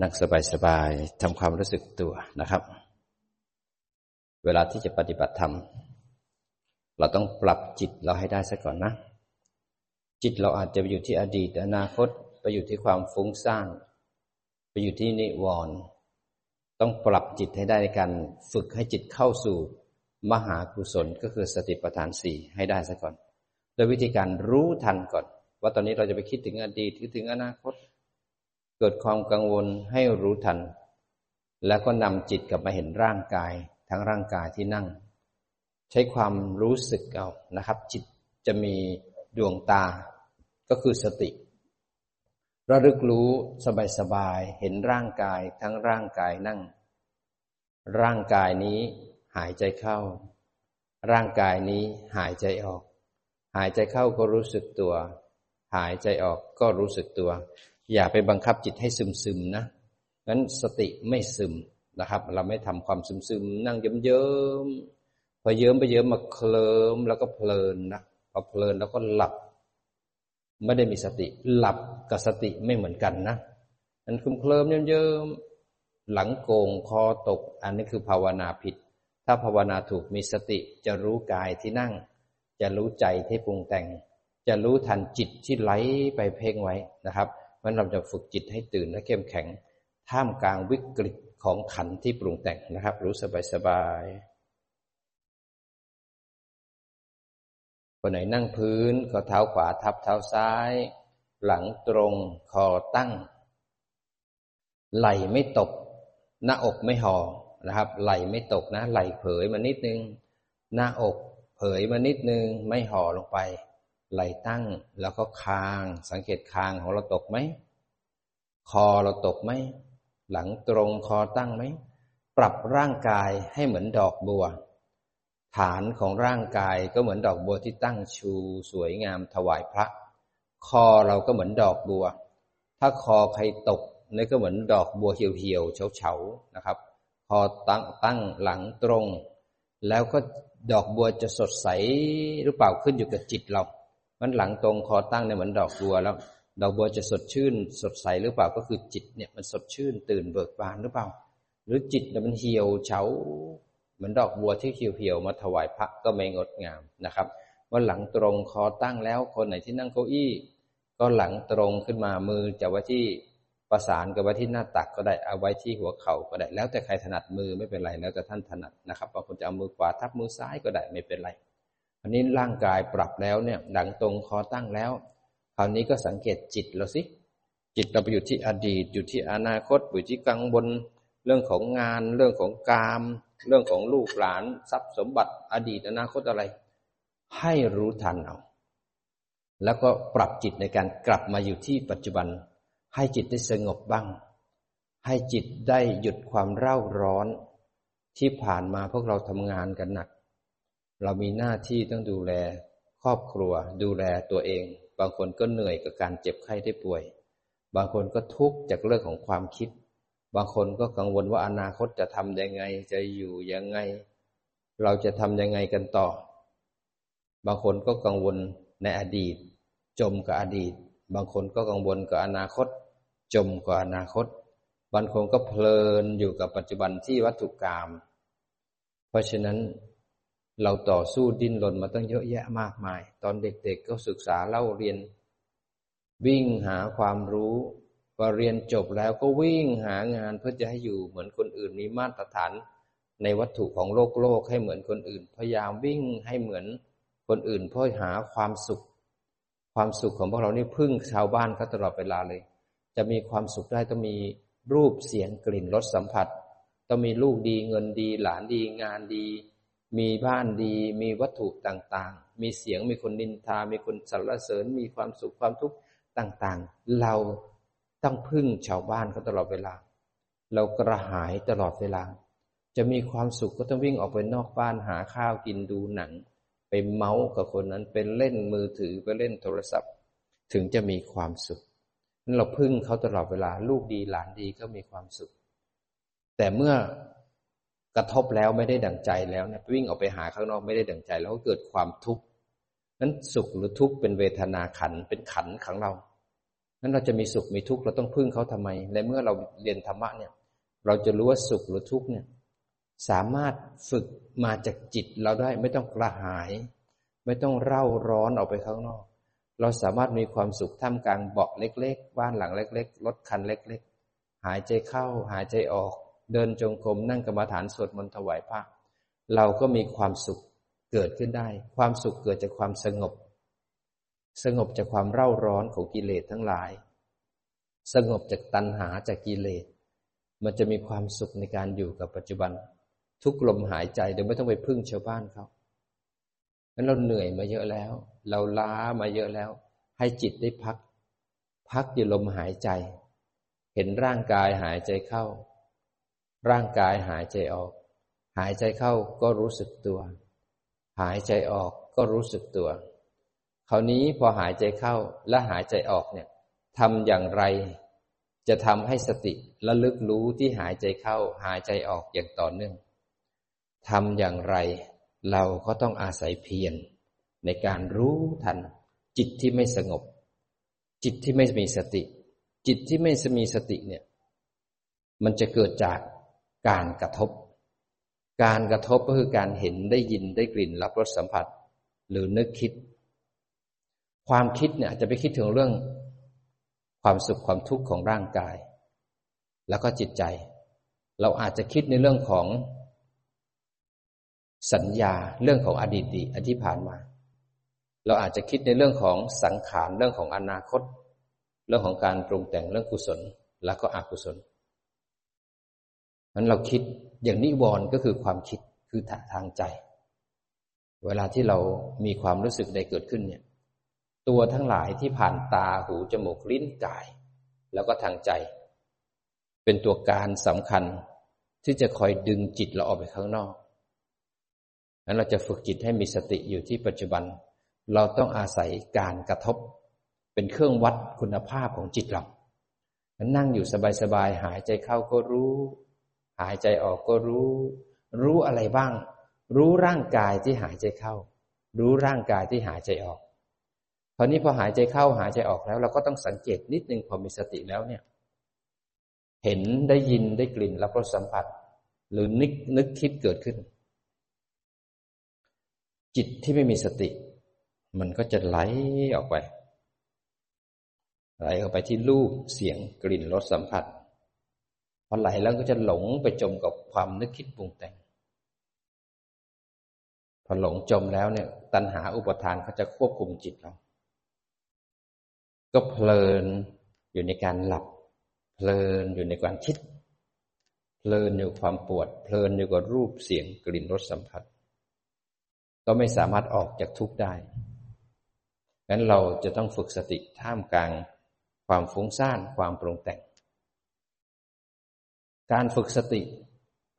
นั่งสบายๆทำความรู้สึกตัวนะครับ เวลาที่จะปฏิบัติธรรม เราต้องปรับจิตเราให้ได้ซะก่อนนะ จิตเราอาจจะไปอยู่ที่อดีต อนาคต ไปอยู่ที่ความฟุ้งซ่าน ไปอยู่ที่นิวรณ์ต้องปรับจิตให้ได้ในการฝึกให้จิตเข้าสู่มหากุศลก็คือสติปัฏฐานสี่ให้ได้ซะก่อนโดยวิธีการรู้ทันก่อน ว่าตอนนี้เราจะไปคิดถึงอดีตคิดถึงอนาคต เกิดความกังวลให้รู้ทัน แล้วก็นำจิตกลับมาเห็นร่างกายทั้งร่างกายที่นั่ง ใช้ความรู้สึกเอานะครับ จิตจะมีดวงตา ก็คือสติ ระลึกรู้สบายๆเห็นร่างกายทั้งร่างกายนั่ง ร่างกายนี้หายใจเข้า ร่างกายนี้หายใจออก หายใจเข้าก็รู้สึกตัว หายใจออกก็รู้สึกตัว อย่าไปบังคับจิตให้ซึมซึมนะงั้นสติไม่ซึมนะครับ เราไม่ทำความซึมซึมนั่งเยิ้มเยิ้มพอเยิ้มไปเยิ้มมาเคลิมแล้วก็เพลินนะพอเพลินแล้วก็หลับ ไม่ได้มีสติ หลับกับสติไม่เหมือนกันนะมันคุมเคลิมเยิ้มเยิ้มหลังโกงคอตก อันนี้คือภาวนาผิด ถ้าภาวนาถูกมีสติจะรู้กายที่นั่ง จะรู้ใจที่ปรุงแต่ง จะรู้ทันจิตที่ไหลไปเพ่งไว้นะครับ ราะเราจะฝึกจิตให้ตื่นและเข้มแข็ง ท่ามกลางวิกฤตของขันที่ปรุงแต่งนะครับ รู้สบายสบายคนไหนนั่งพื้นก็เท้าขวาทับเท้าซ้าย หลังตรงคอตั้ง ไหลไม่ตก หน้าอกไม่ห่อนะครับ ไหลไม่ตกนะ ไหลเผยมานิดนึง หน้าอกเผยมานิดนึง ไม่ห่อลงไป ไหลตั้งแล้วก็คาง สังเกตคางของเราตกไหม คอเราตกไหม หลังตรงคอตั้งไหม ปรับร่างกายให้เหมือนดอกบัว ฐานของร่างกายก็เหมือนดอกบัวที่ตั้งชูสวยงามถวายพระ คอเราก็เหมือนดอกบัว ถ้าคอใครตกนี่ก็เหมือนดอกบัวเหี่ยวๆเฉาๆนะครับ คอตั้งตั้งหลังตรง แล้วก็ดอกบัวจะสดใสหรือเปล่าขึ้นอยู่กับจิตเรา มันหลังตรงคอตั้งเนี่ยเหมือนดอกบัวแล้ว ดอกบัวจะสดชื่น สดใสหรือเปล่าก็คือจิตเนี่ยมันสดชื่นตื่นเบิกบานหรือเปล่า หรือจิตเนี่ยมันเหี่ยวเฉาเหมือนดอกบัวที่เหี่ยวๆมาถวายพระก็ไม่งดงามนะครับว่าหลังตรงคอตั้งแล้วคนไหนที่นั่งเก้าอี้ ก็หลังตรงขึ้นมามือจะไว้ที่ประสานกับไว้ที่หน้าตักก็ได้เอาไว้ที่หัวเข่าก็ได้ แล้วแต่ใครถนัดมือไม่เป็นไรแล้วแต่ท่านถนัดนะครับบางคนจะเอามือขวาทับมือซ้ายก็ได้ไม่เป็นไร อันนี้ร่างกายปรับแล้วเนี่ยดังตรงคอตั้งแล้วคราวนี้ก็สังเกตจิตเราสิ จิตเราไปอยู่ที่อดีต อยู่ที่อนาคตอยู่ที่กังวลเรื่องของงาน เรื่องของกาม เรื่องของลูกหลาน ทรัพย์สมบัติ อดีตอนาคตอะไร ให้รู้ทันเอา แล้วก็ปรับจิตในการกลับมาอยู่ที่ปัจจุบัน ให้จิตได้สงบบ้าง ให้จิตได้หยุดความเร่าร้อน ที่ผ่านมาพวกเราทำงานกันหนัก เรามีหน้าที่ต้องดูแล ครอบครัว ดูแลตัวเอง บางคนก็เหนื่อยกับการเจ็บไข้ได้ป่วย บางคนก็ทุกข์จากเรื่องของความคิด บางคนก็กังวลว่าอนาคตจะทำยังไง จะอยู่ยังไง เราจะทำยังไงกันต่อ บางคนก็กังวลในอดีต จมกับอดีต บางคนก็กังวลกับอนาคต จมกับอนาคต บางคนก็เพลินอยู่กับปัจจุบันที่วัตถุกรรมเพราะฉะนั้น เราต่อสู้ดิ้นรนมาตั้งเยอะแยะมากมาย ตอนเด็กๆก็ศึกษาเล่าเรียน วิ่งหาความรู้พอเรียนจบแล้วก็วิ่งหางานเพื่อจะให้อยู่เหมือนคนอื่นมีมาตรฐาน ในวัตถุของโลกโลกให้เหมือนคนอื่น พยายามวิ่งให้เหมือนคนอื่นเพื่อหาความสุข ความสุขของพวกเรานี่พึ่งชาวบ้านเขาตลอดเวลาเลย จะมีความสุขได้ต้องมีรูปเสียงกลิ่นรสสัมผัส ต้องมีลูกดีเงินดี หลานดีงานดี มีบ้านดี มีวัตถุต่างๆ มีเสียงมีคนนินทา มีคนสรรเสริญ มีความสุขความทุกข์ต่างๆ เราต้องพึ่งชาวบ้านเขาตลอดเวลา เรากระหายตลอดเวลา จะมีความสุขก็ต้องวิ่งออกไปนอกบ้านหาข้าวกินดูหนัง ไปเมาส์กับคนนั้นเป็นเล่นมือถือไปเล่นโทรศัพท์ ถึงจะมีความสุขนั้นเราพึ่งเขาตลอดเวลา ลูกดีหลานดีก็มีความสุข แต่เมื่อ กระทบแล้วไม่ได้ดั่งใจแล้วเนี่ยวิ่งออกไปหาข้างนอกไม่ได้ดั่งใจ แล้วก็เกิดความทุกข์นั้นสุขหรือทุกข์เป็นเวทนาขันเป็นขันของเรานั้นเราจะมีสุขมีทุกข์เราต้องพึ่งเขาทำไม และเมื่อเราเรียนธรรมะเนี่ย เราจะรู้ว่าสุขหรือทุกข์เนี่ย สามารถฝึกมาจากจิตเราได้ไม่ต้องกระหาย ไม่ต้องเร่าร้อนออกไปข้างนอก เราสามารถมีความสุขท่ามกลางเบาะเล็ก ๆ บ้านหลังเล็ก ๆ รถคันเล็ก ๆ หายใจเข้าหายใจออก เดินจงกรมนั่งกรรมฐานสวดมนต์ถวายพระ เราก็มีความสุขเกิดขึ้นได้ ความสุขเกิดจากความสงบ สงบจากความเร่าร้อนของกิเลสทั้งหลาย สงบจากตัณหาจากกิเลส มันจะมีความสุขในการอยู่กับปัจจุบัน ทุกลมหายใจโดยไม่ต้องไปพึ่งชาวบ้านเขางั้นเราเหนื่อยมาเยอะแล้ว เราล้ามาเยอะแล้ว ให้จิตได้พัก พักอยู่ลมหายใจ เห็นร่างกายหายใจเข้า ร่างกายหายใจออก หายใจเข้าก็รู้สึกตัว หายใจออกก็รู้สึกตัว คราวนี้พอหายใจเข้าและหายใจออกเนี่ยทำอย่างไร จะทำให้สติระลึกรู้ที่หายใจเข้า หายใจออกอย่างต่อเนื่องทำอย่างไร เราก็ต้องอาศัยเพียรในการรู้ทัน จิตที่ไม่สงบ จิตที่ไม่มีสติ จิตที่ไม่มีสติเนี่ย มันจะเกิดจาก การกระทบ การกระทบก็คือการเห็นได้ยินได้กลิ่นรับรสสัมผัส หรือนึกคิด ความคิดเนี่ยจะไปคิดถึงเรื่องความสุขความทุกข์ของร่างกาย แล้วก็จิตใจ เราอาจจะคิดในเรื่องของสัญญาเรื่องของอดีตดีอที่ผ่านมา เราอาจจะคิดในเรื่องของสังขารเรื่องของอนาคต เรื่องของการปรุงแต่งเรื่องกุศล แล้วก็อกุศล นั้นเราคิดอย่างนิวรณ์ก็คือความคิดคือทางใจ เวลาที่เรามีความรู้สึกใดเกิดขึ้นเนี่ย ตัวทั้งหลายที่ผ่านตาหูจมูกลิ้นกาย แล้วก็ทางใจ เป็นตัวการสำคัญที่จะคอยดึงจิตเราออกไปข้างนอกนั้นเราจะฝึกจิตให้มีสติอยู่ที่ปัจจุบัน เราต้องอาศัยการกระทบ เป็นเครื่องวัดคุณภาพของจิตเรานั่งอยู่สบายๆหายใจเข้าก็รู้ หายใจออกก็รู้ รู้อะไรบ้าง รู้ร่างกายที่หายใจเข้า รู้ร่างกายที่หายใจออกคราวนี้พอหายใจเข้าหายใจออกแล้ว เราก็ต้องสังเกตนิดนึงพอมีสติแล้วเนี่ย เห็นได้ยินได้กลิ่นรับรสสัมผัส หรือนึกนึกคิดเกิดขึ้น จิตที่ไม่มีสติ มันก็จะไหลออกไป ไหลออกไปที่รูปเสียงกลิ่นรสสัมผัส พอไหลแล้วก็จะหลงไปจมกับความนึกคิดปรุงแต่ง พอหลงจมแล้วเนี่ย ตัณหาอุปทานเขาจะควบคุมจิตเรา ก็เพลินอยู่ในการหลับ เพลินอยู่ในการคิด เพลินอยู่ความปวด เพลินอยู่กับรูปเสียงกลิ่นรสสัมผัส ก็ไม่สามารถออกจากทุกข์ได้งั้นเราจะต้องฝึกสติท่ามกลางความฟุ้งซ่านความปรุงแต่ง การฝึกสติ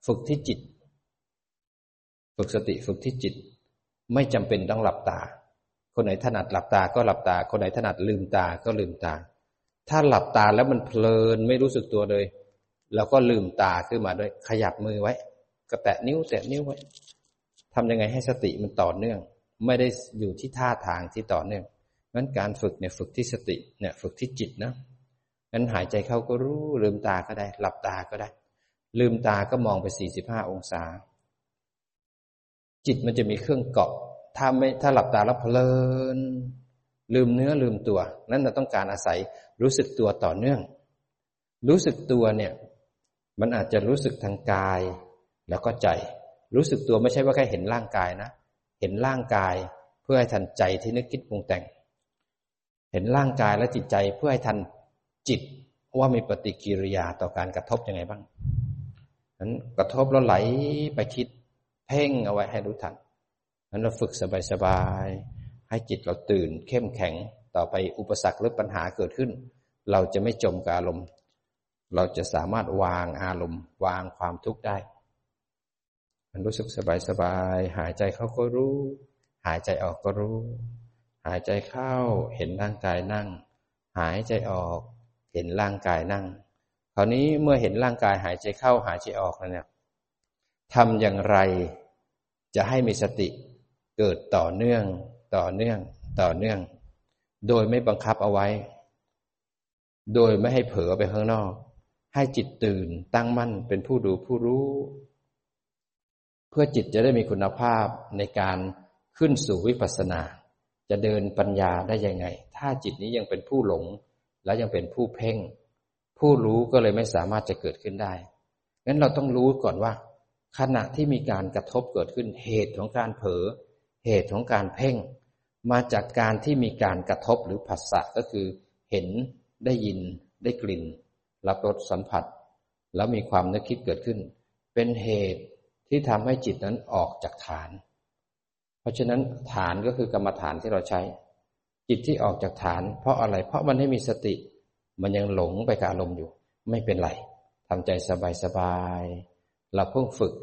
ฝึกที่จิต ฝึกสติฝึกที่จิต ไม่จำเป็นต้องหลับตา คนไหนถนัดหลับตาก็หลับตา คนไหนถนัดลืมตาก็ลืมตา ถ้าหลับตาแล้วมันเพลินไม่รู้สึกตัวเลยเราก็ลืมตาขึ้นมาด้วย ขยับมือไว้ ก็แตะนิ้วแตะนิ้วไว้ทำยังไงให้สติมันต่อเนื่อง ไม่ได้อยู่ที่ท่าทางที่ต่อเนื่องงั้นการฝึกเนี่ยฝึกที่สติเนี่ยฝึกที่จิตนะ งั้นหายใจเข้าก็รู้ลืมตาก็ได้ หลับตาก็ได้ ลืมตาก็มองไปสี่สิบห้าองศา จิตมันจะมีเครื่องเกาะ ถ้าไม่ถ้าหลับตาแล้วเพลิน ลืมเนื้อลืมตัว นั่นเราต้องการอาศัยรู้สึกตัวต่อเนื่อง รู้สึกตัวเนี่ย มันอาจจะรู้สึกทางกายแล้วก็ใจ รู้สึกตัวไม่ใช่ว่าแค่เห็นร่างกายนะ เห็นร่างกายเพื่อให้ทันใจที่นึกคิดปรุงแต่ง เห็นร่างกายและจิตใจเพื่อให้ทัน จิตว่ามีปฏิกิริยาต่อการกระทบยังไงบ้างนั้นกระทบแล้วไหลไปคิดเพ่งเอาไว้ให้รู้ทันนั้นเราฝึกสบายๆให้จิตเราตื่น เข้มแข็งต่อไปอุปสรรคหรือปัญหาเกิดขึ้น เราจะไม่จมกับอารมณ์ เราจะสามารถวางอารมณ์ วางความทุกข์ได้ มันรู้สึกสบายๆหายใจเข้าก็รู้ หายใจออกก็รู้ หายใจเข้าเห็นร่างกายนั่ง หายใจออก เห็นร่างกายนั่ง คราวนี้เมื่อเห็นร่างกายหายใจเข้าหายใจออกแล้วเนี่ยทำอย่างไรจะให้มีสติเกิดต่อเนื่องต่อเนื่องต่อเนื่อง โดยไม่บังคับเอาไว้ โดยไม่ให้เผลอไปข้างนอก ให้จิตตื่นตั้งมั่นเป็นผู้ดูผู้รู้ เพื่อจิตจะได้มีคุณภาพในการขึ้นสู่วิปัสสนา จะเดินปัญญาได้ยังไง ถ้าจิตนี้ยังเป็นผู้หลง และยังเป็นผู้เพ่ง ผู้รู้ก็เลยไม่สามารถจะเกิดขึ้นได้งั้นเราต้องรู้ก่อนว่า ขณะที่มีการกระทบเกิดขึ้นเหตุของการเผลอเหตุของการเพ่ง มาจากการที่มีการกระทบหรือผัสสะก็คือ เห็นได้ยิน ได้กลิ่น รับรสสัมผัส แล้วมีความนึกคิดเกิดขึ้น เป็นเหตุที่ทำให้จิตนั้นออกจากฐาน เพราะฉะนั้นฐานก็คือกรรมฐานที่เราใช้ จิตที่ออกจากฐาน เพราะอะไร เพราะมันไม่มีสติ มันยังหลงไปกับอารมณ์อยู่ ไม่เป็นไรทำใจสบายๆเราเพิ่งฝึก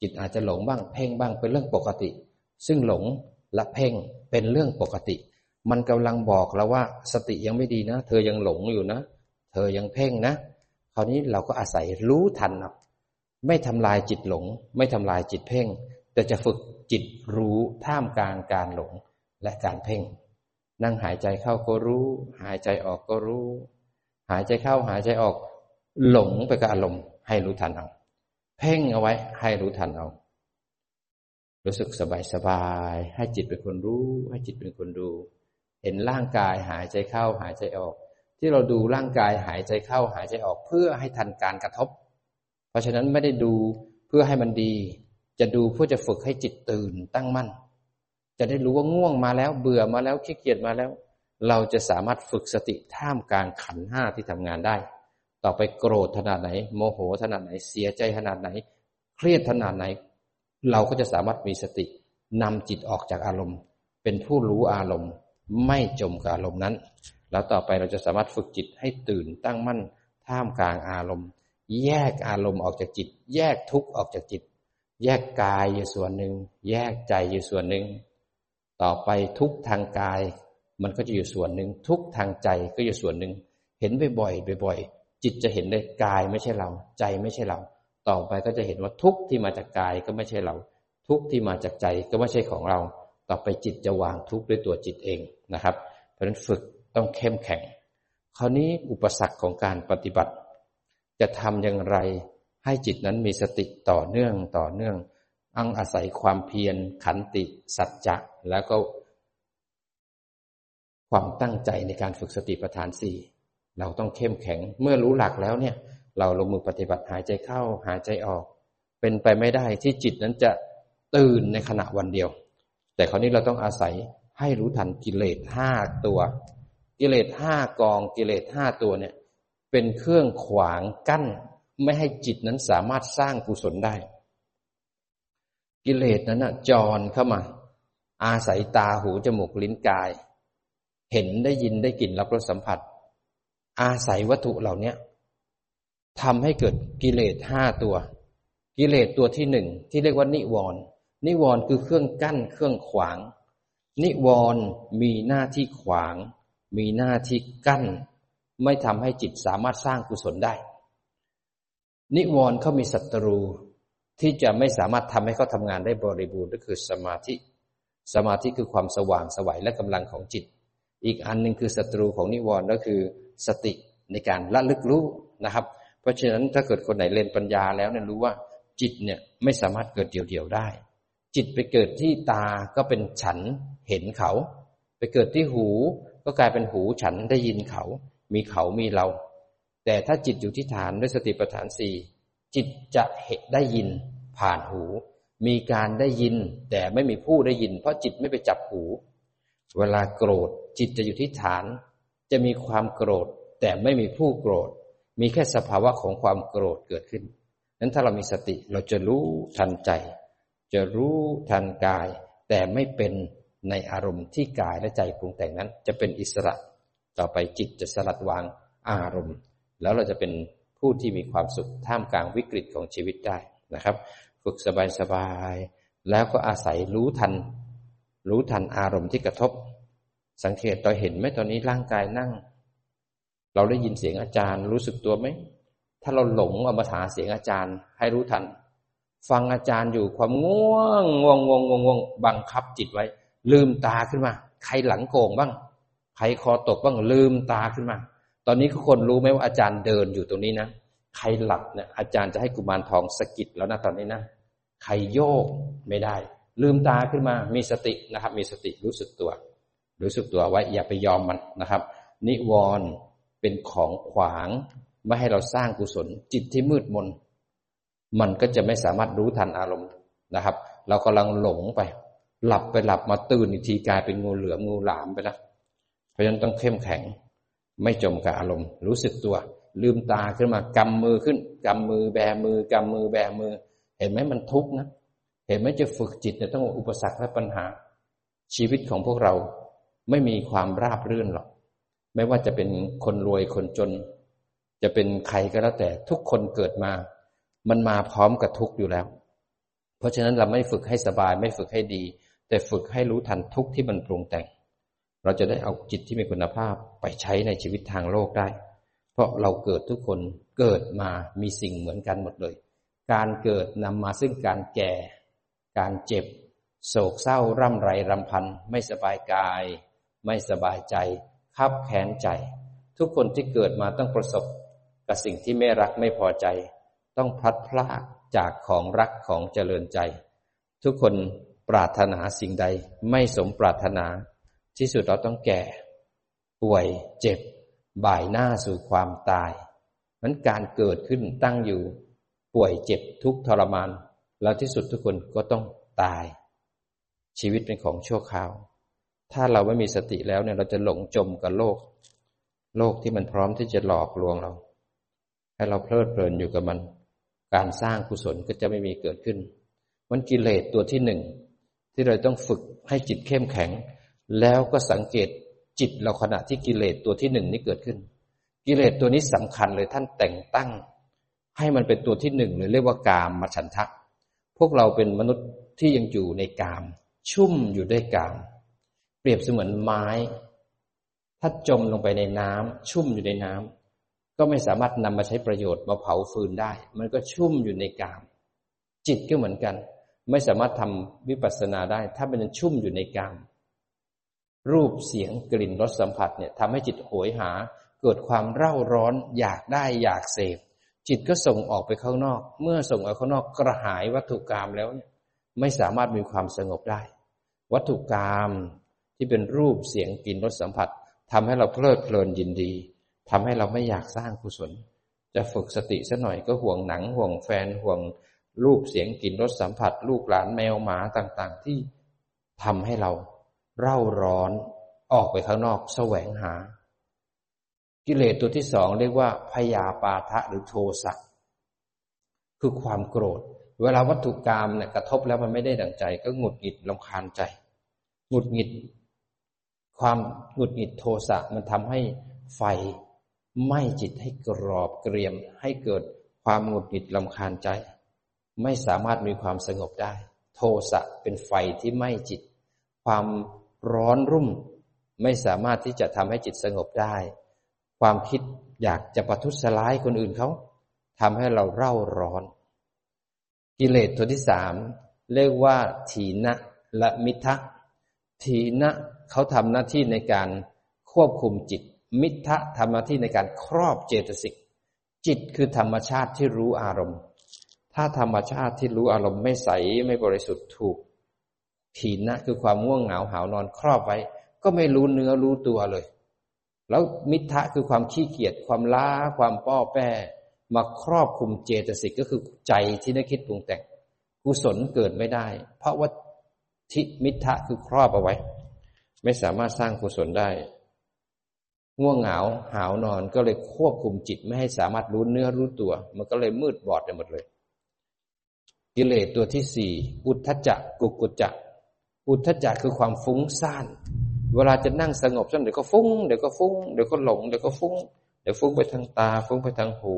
จิตอาจจะหลงบ้างเพ่งบ้างเป็นเรื่องปกติ ซึ่งหลงและเพ่งเป็นเรื่องปกติ มันกำลังบอกเราว่าสติยังไม่ดีนะ เธอยังหลงอยู่นะ เธอยังเพ่งนะ คราวนี้เราก็อาศัยรู้ทันนะไม่ทำลายจิตหลง ไม่ทำลายจิตเพ่ง แต่จะฝึกจิตรู้ท่ามกลางการหลงและการเพ่ง นั่งหายใจเข้าก็รู้ หายใจออกก็รู้ หายใจเข้าหายใจออก หลงไปกับอารมณ์ให้รู้ทันเอา เพ่งเอาไว้ให้รู้ทันเอา รู้สึกสบายสบาย ให้จิตเป็นคนรู้ ให้จิตเป็นคนดู เห็นร่างกายหายใจเข้าหายใจออก ที่เราดูร่างกายหายใจเข้าหายใจออกเพื่อให้ทันการกระทบ เพราะฉะนั้นไม่ได้ดูเพื่อให้มันดี จะดูเพื่อจะฝึกให้จิตตื่นตั้งมั่น จะได้รู้ว่าง่วงมาแล้ว เบื่อมาแล้วขี้เกียจมาแล้ว เราจะสามารถฝึกสติท่ามกลางขันห้าที่ทำงานได้ ต่อไปโกรธขนาดไหน โมโหขนาดไหนเสียใจขนาดไหน เครียดขนาดไหน เราก็จะสามารถมีสตินำจิตออกจากอารมณ์ เป็นผู้รู้อารมณ์ ไม่จมกับอารมณ์นั้น แล้วต่อไปเราจะสามารถฝึกจิตให้ตื่นตั้งมั่น ท่ามกลางอารมณ์ แยกอารมณ์ออกจากจิต แยกทุกข์ออกจากจิต แยกกายอยู่ส่วนหนึ่ง แยกใจอยู่ส่วนหนึ่ง ต่อไปทุกทางกาย มันก็จะอยู่ส่วนหนึ่ง ทุกทางใจก็อยู่ส่วนหนึ่ง เห็นบ่อยๆบ่อยๆจิตจะเห็นได้กายไม่ใช่เรา ใจไม่ใช่เรา ต่อไปก็จะเห็นว่าทุกที่มาจากกายก็ไม่ใช่เรา ทุกที่มาจากใจก็ไม่ใช่ของเรา ต่อไปจิตจะวางทุกข์ด้วยตัวจิตเองนะครับ เพราะฉะนั้นฝึกต้องเข้มแข็ง คราวนี้อุปสรรคของการปฏิบัติ จะทำอย่างไรให้จิตนั้นมีสติต่อเนื่องต่อเนื่อง อังอาศัยความเพียรขันติ สัจจะ แล้วก็ ความตั้งใจในการฝึกสติปัฏฐานสี่เราต้องเข้มแข็ง เมื่อรู้หลักแล้วเนี่ย เราลงมือปฏิบัติหายใจเข้าหายใจออก เป็นไปไม่ได้ที่จิตนั้นจะตื่นในขณะวันเดียว แต่คราวนี้เราต้องอาศัยให้รู้ทันกิเลสห้าตัว กิเลสห้ากองกิเลสห้าตัวเนี่ย เป็นเครื่องขวางกั้น ไม่ให้จิตนั้นสามารถสร้างกุศลได้ กิเลสนั้นนะจรเข้ามา อาศัยตาหูจมูกลิ้นกาย เห็นได้ยินได้กลิ่นรับรสสัมผัส อาศัยวัตถุเหล่านี้ทำให้เกิดกิเลสห้าตัว กิเลสตัวที่หนึ่งที่เรียกว่านิวรณ์นิวรณ์คือเครื่องกั้นเครื่องขวาง นิวรณ์มีหน้าที่ขวาง มีหน้าที่กั้น ไม่ทำให้จิตสามารถสร้างกุศลได้ นิวรณ์เขามีศัตรู ที่จะไม่สามารถทำให้เขาทำงานได้บริบูรณ์ก็คือสมาธิ สมาธิคือความสว่างสวัยและกำลังของจิต อีกอันหนึ่งคือศัตรูของนิวรณ์ก็คือสติในการละลึกรู้นะครับ เพราะฉะนั้นถ้าเกิดคนไหนเรียนปัญญาแล้วเนี่ยรู้ว่าจิตเนี่ยไม่สามารถเกิดเดี่ยวๆได้ จิตไปเกิดที่ตาก็เป็นฉันเห็นเขา ไปเกิดที่หูก็กลายเป็นหูฉันได้ยินเขา มีเขามีเรา แต่ถ้าจิตอยู่ที่ฐานด้วยสติปัฏฐานสี่ จิตจะเห็นได้ยินผ่านหู มีการได้ยินแต่ไม่มีผู้ได้ยิน เพราะจิตไม่ไปจับหู เวลาโกรธ จิตจะอยู่ที่ฐาน จะมีความโกรธ แต่ไม่มีผู้โกรธ มีแค่สภาวะของความโกรธเกิดขึ้นนั้นถ้าเรามีสติเราจะรู้ทันใจ จะรู้ทันกาย แต่ไม่เป็นในอารมณ์ที่กายและใจปรุงแต่งนั้น จะเป็นอิสระ ต่อไปจิตจะสลัดวางอารมณ์ แล้วเราจะเป็น ผู้ที่มีความสุขท่ามกลางวิกฤตของชีวิตได้นะครับ ฝึกสบายๆแล้วก็อาศัยรู้ทัน รู้ทันอารมณ์ที่กระทบ สังเกตต่อเห็นไหมตอนนี้ร่างกายนั่ง เราได้ยินเสียงอาจารย์ รู้สึกตัวไหมถ้าเราหลงเอามาหาเสียงอาจารย์ ให้รู้ทัน ฟังอาจารย์อยู่ความง่วงง่วงง่วงง่วงง่วงบังคับจิตไว้ ลืมตาขึ้นมา ใครหลังโกงบ้าง ใครคอตกบ้างลืมตาขึ้นมา ตอนนี้ทุกคนรู้ไหมว่าอาจารย์เดินอยู่ตรงนี้นะ ใครหลับเนี่ยอาจารย์จะให้กุมารทองสกิดแล้วนะตอนนี้นะ ใครโยกไม่ได้ ลืมตาขึ้นมา มีสตินะครับ มีสติรู้สึกตัว รู้สึกตัวไว้ อย่าไปยอมมันนะครับ นิวรณ์เป็นของขวาง ไม่ให้เราสร้างกุศล จิตที่มืดมน มันก็จะไม่สามารถรู้ทันอารมณ์นะครับ เรากำลังหลงไป หลับไปหลับมาตื่นอีกทีกลายเป็นงูเหลือมงูหลามไปแล้วเพราะฉะนั้นต้องเข้มแข็ง ไม่จมกับอารมณ์ รู้สึกตัว ลืมตาขึ้นมากำมือขึ้นกำมือแบมือกำมือแบมือ เห็นไหมมันทุกข์นะเห็นไหมจะฝึกจิตเนี่ยต้องอุปสรรคและปัญหา ชีวิตของพวกเราไม่มีความราบรื่นหรอก ไม่ว่าจะเป็นคนรวยคนจน จะเป็นใครก็แล้วแต่ทุกคนเกิดมา มันมาพร้อมกับทุกข์อยู่แล้ว เพราะฉะนั้นเราไม่ฝึกให้สบายไม่ฝึกให้ดี แต่ฝึกให้รู้ทันทุกข์ที่มันปรุงแต่ง เราจะได้เอาจิตที่มีคุณภาพไปใช้ในชีวิตทางโลกได้ เพราะเราเกิดทุกคนเกิดมามีสิ่งเหมือนกันหมดเลย การเกิดนำมาซึ่งการแก่ การเจ็บ โศกเศร้าร่ำไรรำพัน ไม่สบายกาย ไม่สบายใจคับแค้นใจ ทุกคนที่เกิดมาต้องประสบกับสิ่งที่ไม่รักไม่พอใจ ต้องพลัดพรากจากของรักของเจริญใจ ทุกคนปรารถนาสิ่งใดไม่สมปรารถนา ที่สุดเราต้องแก่ ป่วยเจ็บ บ่ายหน้าสู่ความตายนั้นการเกิดขึ้นตั้งอยู่ ป่วยเจ็บทุกทรมาน แล้วที่สุดทุกคนก็ต้องตาย ชีวิตเป็นของชั่วคราว ถ้าเราไม่มีสติแล้วเนี่ย เราจะหลงจมกับโลก โลกที่มันพร้อมที่จะหลอกลวงเรา ให้เราเพลิดเพลินอยู่กับมัน การสร้างกุศลก็จะไม่มีเกิดขึ้นมันกิเลสตัวที่หนึ่งที่เราต้องฝึกให้จิตเข้มแข็ง แล้วก็สังเกตจิตเราขณะที่กิเลสตัวที่หนึ่งนี้เกิดขึ้น กิเลสตัวนี้สำคัญเลยท่านแต่งตั้ง ให้มันเป็นตัวที่หนึ่งเลยเรียกว่ากามมาฉันทะ พวกเราเป็นมนุษย์ที่ยังอยู่ในกาม ชุ่มอยู่ด้วยกาม เปรียบเสมือนไม้ ถ้าจมลงไปในน้ำชุ่มอยู่ในน้ำก็ไม่สามารถนำมาใช้ประโยชน์มาเผาฟืนได้ มันก็ชุ่มอยู่ในกาม จิตก็เหมือนกัน ไม่สามารถทำวิปัสสนาได้ ถ้ามันชุ่มอยู่ในกาม รูปเสียงกลิ่นรสสัมผัสเนี่ยทำให้จิตโหยหา เกิดความเร่าร้อนอยากได้อยากเสพ จิตก็ส่งออกไปข้างนอก เมื่อส่งออกข้างนอกกระหายวัตถุกรรมแล้วเนี่ยไม่สามารถมีความสงบได้ วัตถุกรรมที่เป็นรูปเสียงกลิ่นรสสัมผัสทำให้เราเพลิดเพลินยินดีทำให้เราไม่อยากสร้างกุศล จะฝึกสติสักหน่อยก็ห่วงหนังห่วงแฟนห่วงรูปเสียงกลิ่นรสสัมผัส ลูกหลานแมวหมาต่างๆ ที่ทำให้เรา เร่าร้อนออกไปข้างนอกแสวงหา กิเลสตัวที่สองเรียกว่าพยาปาทะหรือโทสะคือความโกรธ เวลาวัตถุกรรมเนี่ยกระทบแล้วมันไม่ได้ดังใจ ก็หงุดหงิดลำคาญใจหงุดหงิด ความหงุดหงิดโทสะมันทำให้ไฟไหม้จิตให้กรอบเกรียม ให้เกิดความหงุดหงิดลำคาญใจ ไม่สามารถมีความสงบได้ โทสะเป็นไฟที่ไหม้จิต ความ ร้อนรุ่ม ไม่สามารถที่จะทำให้จิตสงบได้ ความคิดอยากจะประทุษร้ายคนอื่นเขาทำให้เราเร่าร้อน กิเลสตัวที่สามเรียกว่าถีนะและมิทะถีนะเขาทำหน้าที่ในการควบคุมจิต มิทะทำหน้าที่ในการครอบเจตสิก จิตคือธรรมชาติที่รู้อารมณ์ ถ้าธรรมชาติที่รู้อารมณ์ไม่ใสไม่บริสุทธิ์ถูก ถีนนะคือความง่วงเหงาหาวนอนครอบไว้ ก็ไม่รู้เนื้อรู้ตัวเลย แล้วมิทะคือความขี้เกียจความล้าความป้อแป้มาครอบคุมเจตสิกก็คือใจที่นึกคิดปรุงแต่งกุศลเกิดไม่ได้ เพราะว่าทิมิทะคือครอบเอาไว้ ไม่สามารถสร้างกุศลได้ ง่วงเหงาหาวนอนก็เลยควบคุมจิตไม่ให้สามารถรู้เนื้อรู้ตัว มันก็เลยมืดบอดไปหมดเลย กิเลสตัวที่สี่อุทธจักกุกุจจะ อุทธจักคือความฟุ้งซ่าน เวลาจะนั่งสงบสักเดี๋ยวก็ฟุ้งเดี๋ยวก็ฟุ้งเดี๋ยวก็หลงเดี๋ยวก็ฟุ้งเดี๋ยวฟุ้งไปทางตา ฟุ้งไปทางหู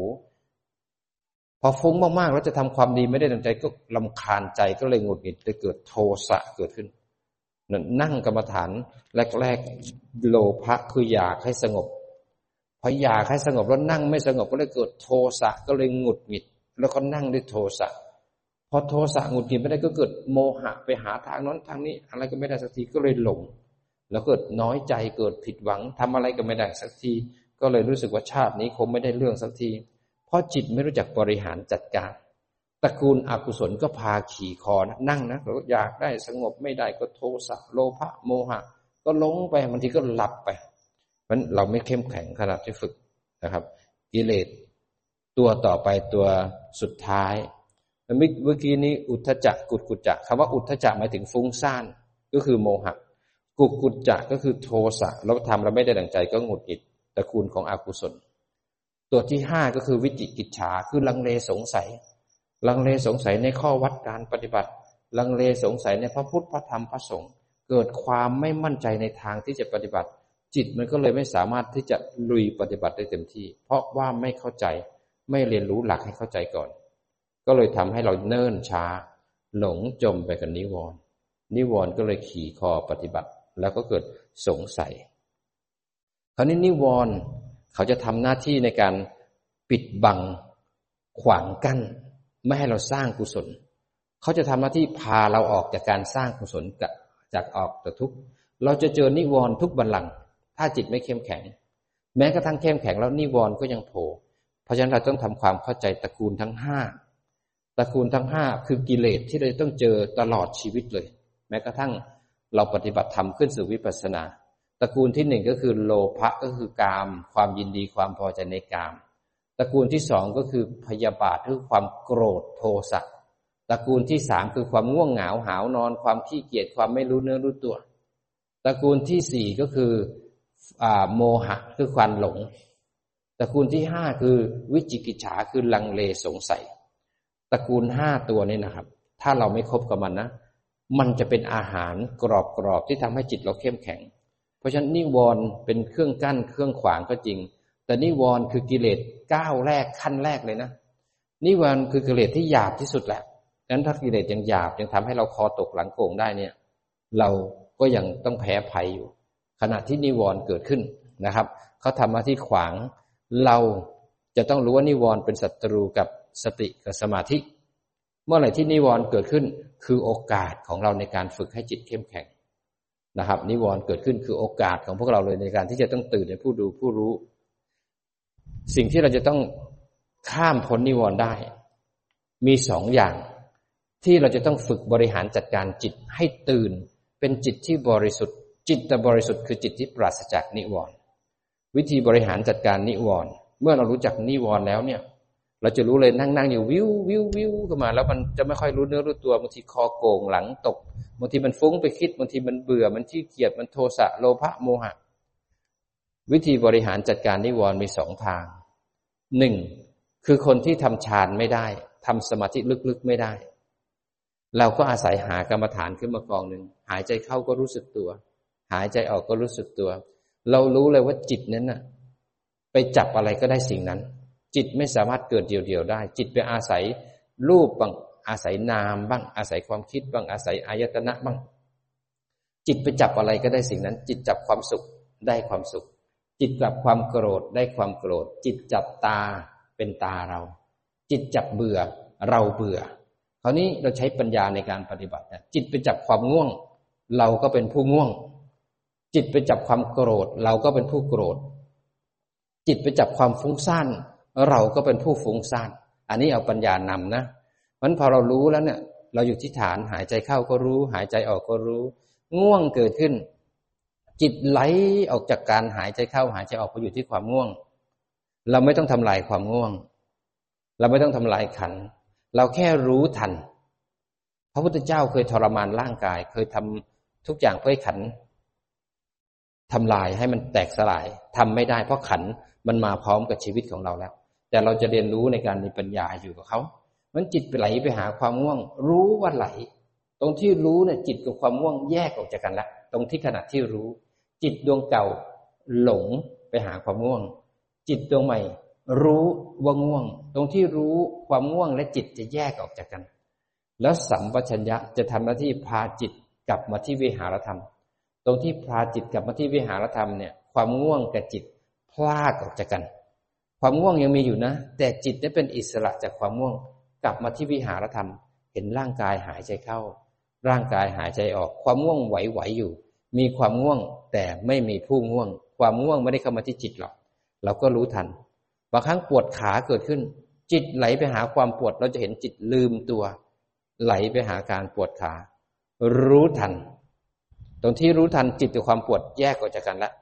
พอฟุ้งมากๆแล้วจะทำความดีไม่ได้ดังใจก็ลำคาญใจก็เลยหงุดหงิดเลยเกิดโทสะเกิดขึ้นนั่งกรรมฐานแรกๆโลภะคืออยากให้สงบพออยากให้สงบแล้วนั่งไม่สงบก็เลยเกิดโทสะก็เลยหงุดหงิด แล้วก็นั่งด้วยโทสะ พอโทสะหงุดหงิดไม่ได้ก็เกิดโมหะไปหาทางนั้นทางนี้ อะไรก็ไม่ได้สักทีก็เลยหลง แล้วเกิดน้อยใจเกิดผิดหวังทำอะไรก็ไม่ได้สักที ก็เลยรู้สึกว่าชาตินี้คงไม่ได้เรื่องสักที เพราะจิตไม่รู้จักบริหารจัดการตระกูลอกุศลก็พาขี่คอนะนั่งนะเราอยากได้สงบไม่ได้ก็โทสะโลภะโมหะ ก็ลงไปบางทีก็หลับไปเพราะเราไม่เข้มแข็งขนาดที่ฝึกนะครับ กิเลสตัวต่อไปตัวสุดท้าย เมื่อกี้นี้อุทธจักกุดกุจจะคำว่าอุทธจักหมายถึงฟุ้งซ่านก็คือโมหะกุกกุจจะก็คือโทสะเราทำเราไม่ได้ดังใจก็หงุดหงิดตระกูลของอกุศล ตัวที่ห้าก็คือวิจิกิจฉาคือลังเลสงสัย ลังเลสงสัยในข้อวัดการปฏิบัติ ลังเลสงสัยในพระพุทธพระธรรมพระสงฆ์เกิดความไม่มั่นใจในทางที่จะปฏิบัติ จิตมันก็เลยไม่สามารถที่จะลุยปฏิบัติได้เต็มที่ เพราะว่าไม่เข้าใจไม่เรียนรู้หลักให้เข้าใจก่อน ก็เลยทำให้เราเนิ่นช้า หลงจมไปกับนิวรณ์นิวรณ์ก็เลยขี่คอปฏิบัติ แล้วก็เกิดสงสัย คราวนี้นิวรณ์เขาจะทำหน้าที่ในการปิดบังขวางกั้น ไม่ให้เราสร้างกุศล เขาจะทำหน้าที่พาเราออกจากการสร้างกุศลจากออกจากทุกข์เราจะเจอนิวรณ์ทุกบัลลังก์ถ้าจิตไม่เข้มแข็ง แม้กระทั่งเข้มแข็งแล้วนิวรณ์ก็ยังโผล่เพราะฉะนั้นเราต้องทำความเข้าใจตระกูลทั้งห้า ตระกูลทั้งห้าคือกิเลสที่เราต้องเจอตลอดชีวิตเลย แม้กระทั่งเราปฏิบัติธรรมขึ้นสู่วิปัสสนา ตระกูลที่หนึ่งก็คือโลภะก็คือกาม ความยินดีความพอใจในกาม ตระกูลที่สองก็คือพยาบาทคือความโกรธโทสะตระกูลที่สามคือความง่วงเหงาหาวนอน ความขี้เกียจความไม่รู้เนื้อรู้ตัว ตระกูลที่สี่ก็คือโมหะคือความหลง ตระกูลที่ห้าคือวิจิกิจฉาคือลังเลสงสัย ตระกูลห้าตัวนี้นะครับ ถ้าเราไม่คบกับมันนะ มันจะเป็นอาหารกรอบๆที่ทำให้จิตเราเข้มแข็ง เพราะฉะนั้นนิวรณ์เป็นเครื่องกั้นเครื่องขวางก็จริง แต่นิวรณ์คือกิเลสก้าวแรกขั้นแรกเลยนะ นิวรณ์คือกิเลสที่หยาบที่สุดแหละดังนั้นถ้ากิเลสยังหยาบยังทำให้เราคอตกหลังโก่งได้เนี่ย เราก็ยังต้องแพ้ภัยอยู่ ขณะที่นิวรณ์เกิดขึ้นนะครับเขาทำหน้าที่ขวาง เราจะต้องรู้ว่านิวรณ์เป็นศัตรูกับ สติกับสมาธิ เมื่อไหร่ที่นิวรณ์เกิดขึ้นคือโอกาสของเราในการฝึกให้จิตเข้มแข็งนะครับ นิวรณ์เกิดขึ้นคือโอกาสของพวกเราเลยในการที่จะต้องตื่นในผู้ดูผู้รู้ สิ่งที่เราจะต้องข้ามพ้นนิวรณ์ได้ มีสองอย่างที่เราจะต้องฝึกบริหารจัดการจิตให้ตื่น เป็นจิตที่บริสุทธิ์ จิตบริสุทธิ์คือจิตที่ปราศจากนิวรณ์วิธีบริหารจัดการนิวรณ์เมื่อเรารู้จักนิวรณ์แล้วเนี่ย เราจะรู้เลยนั่งนั่งอยู่วิววิววิวขึ้นมา แล้วมันจะไม่ค่อยรู้เนื้อรู้ตัวบางทีคอโก่งหลังตกบางทีมันฟุ้งไปคิดบางทีมันเบื่อมันที่เกียจมันโทสะโลภะโมหะ วิธีบริหารจัดการนิวรณ์มีสองทางหนึ่งคือคนที่ทำฌานไม่ได้ทำสมาธิลึกๆไม่ได้ เราก็อาศัยหากรรมฐานขึ้นมากองหนึ่งหายใจเข้าก็รู้สึกตัว หายใจออกก็รู้สึกตัว เรารู้เลยว่าจิตนั้นน่ะ ไปจับอะไรก็ได้สิ่งนั้น จิตไม่สามารถเกิดเดียวๆได้ จิตไปอาศัยรูปบ้างอาศัยนามบ้างอาศัยความคิดบ้างอาศัยอายตนะบ้าง จิตไปจับอะไรก็ได้สิ่งนั้น จิตจับความสุขได้ความสุข จิตจับความโกรธได้ความโกรธ จิตจับตาเป็นตาเรา จิตจับเบื่อเราเบื่อคราวนี้เราใช้ปัญญาในการปฏิบัติจิตไปจับความง่วง เราก็เป็นผู้ง่วง จิตไปจับความโกรธ เราก็เป็นผู้โกรธ จิตไปจับความฟุ้งซ่าน เราก็เป็นผู้ฟุ้งซ่าน อันนี้เอาปัญญานำนะมันพอเรารู้แล้วเนี่ย เราอยู่ที่ฐานหายใจเข้าก็รู้ หายใจออกก็รู้ ง่วงเกิดขึ้น จิตไหลออกจากการหายใจเข้า หายใจออกไปอยู่ที่ความง่วง เราไม่ต้องทำลายความง่วง เราไม่ต้องทำลายขัน เราแค่รู้ทัน พระพุทธเจ้าเคยทรมานร่างกาย เคยทำทุกอย่างเพื่อขันทำลายให้มันแตกสลายทำไม่ได้เพราะขันมันมาพร้อมกับชีวิตของเราแล้ว แต่เราจะเรียนรู้ในการมีปัญญาอยู่กับเขามันจิตไปไหลไปหาความง่วง รู้ว่าไหล ตรงที่รู้เนี่ยจิตกับความง่วงแยกออกจากกันละ ตรงที่ขณะที่รู้ จิตดวงเก่าหลงไปหาความง่วง จิตดวงใหม่ รู้ว่าง่วง ตรงที่รู้ความง่วงและจิตจะแยกออกจากกัน แล้วสัมปชัญญะจะทำหน้าที่พาจิตกลับมาที่วิหารธรรม ตรงที่พาจิตกลับมาที่วิหารธรรมเนี่ย ความง่วงกับจิตพลากออกจากกัน ความง่วงยังมีอยู่นะ แต่จิตได้เป็นอิสระจากความง่วง กลับมาที่วิหารธรรม เห็นร่างกายหายใจเข้า ร่างกายหายใจออก ความง่วงไหวๆอยู่ มีความง่วงแต่ไม่มีผู้ง่วง ความง่วงไม่ได้เข้ามาที่จิตหรอก เราก็รู้ทัน บางครั้งปวดขาเกิดขึ้น จิตไหลไปหาความปวด เราจะเห็นจิตลืมตัว ไหลไปหาการปวดขา รู้ทัน ตรงที่รู้ทันจิตกับความปวดแยกออกจากกันแล้ว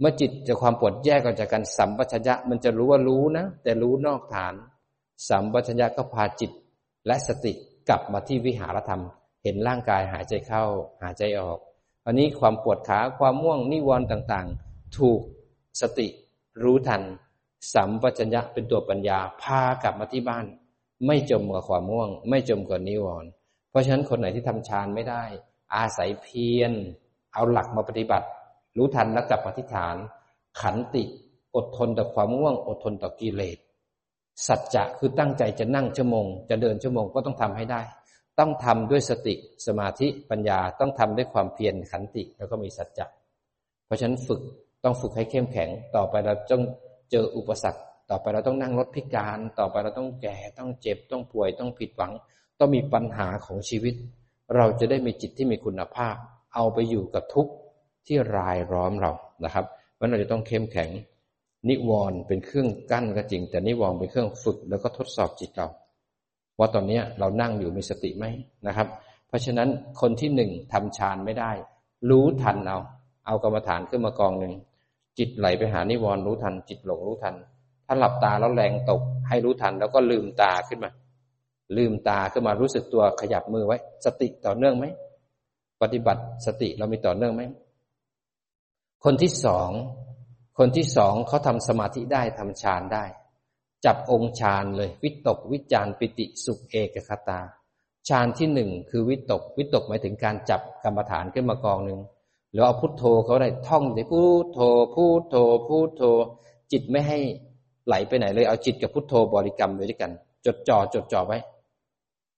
เมื่อจิตกับความปวดแยกออกจากกันสัมปชัญญะมันจะรู้ว่ารู้นะ แต่รู้นอกฐาน สัมปชัญญะก็พาจิตและสติกลับมาที่วิหารธรรม เห็นร่างกายหายใจเข้า หายใจออก อันนี้ความปวดขาความม่วงนิวรณ์ต่างๆ ถูกสติรู้ทัน สัมปชัญญะเป็นตัวปัญญาพากลับมาที่บ้าน ไม่จมกับความม่วง ไม่จมกับนิวรณ์เพราะฉะนั้นคนไหนที่ทำฌานไม่ได้ อาศัยเพียรเอาหลักมาปฏิบัติ รู้ทันแล้วกลับมาที่ฐาน ขันติอดทนต่อความม่วง อดทนต่อกิเลสสัจจะคือตั้งใจจะนั่งชั่วโมง จะเดินชั่วโมงก็ต้องทำให้ได้ ต้องทำด้วยสติสมาธิปัญญาต้องทำด้วยความเพียรขันติแล้วก็มีสัจจะเพราะฉะนั้นฝึกต้องฝึกให้เข้มแข็งต่อไปเราต้องเจออุปสรรค ต่อไปเราต้องนั่งรถพิการ ต่อไปเราต้องแก่ต้องเจ็บต้องป่วยต้องผิดหวัง ต้องมีปัญหาของชีวิต เราจะได้มีจิตที่มีคุณภาพ เอาไปอยู่กับทุกข์ ที่รายล้อมเรานะครับเพราะเราจะต้องเข้มแข็งนิวรณ์เป็นเครื่องกั้นก็จริง แต่นิวรณ์เป็นเครื่องฝึกแล้วก็ทดสอบจิตเราว่าตอนนี้เรานั่งอยู่มีสติไหมนะครับ เพราะฉะนั้นคนที่หนึ่งทำฌานไม่ได้ รู้ทันเอาเอากรรมฐานขึ้นมากองหนึ่งจิตไหลไปหานิวรณ์รู้ทัน จิตหลงรู้ทัน ถ้าหลับตาแล้วแรงตก ให้รู้ทันแล้วก็ลืมตาขึ้นมา ลืมตาขึ้นมารู้สึกตัวขยับมือไว้ สติต่อเนื่องไหมปฏิบัติสติเรามีต่อเนื่องไหม คนที่สอง คนที่สองเขาทำสมาธิได้ทำฌานได้ จับองค์ฌานเลย วิตกวิจารปิติสุขเอกคตาฌานที่หนึ่งคือวิตก วิตกหมายถึงการจับกรรมฐานขึ้นมากองหนึ่งหรือเอาพุทโธเขาได้ท่องในพุทโธพุทโธพุทโธ จิตไม่ให้ไหลไปไหนเลยเอาจิตกับพุทโธบริกรรมไว้ด้วยกัน จดจ่อจดจ่อไว้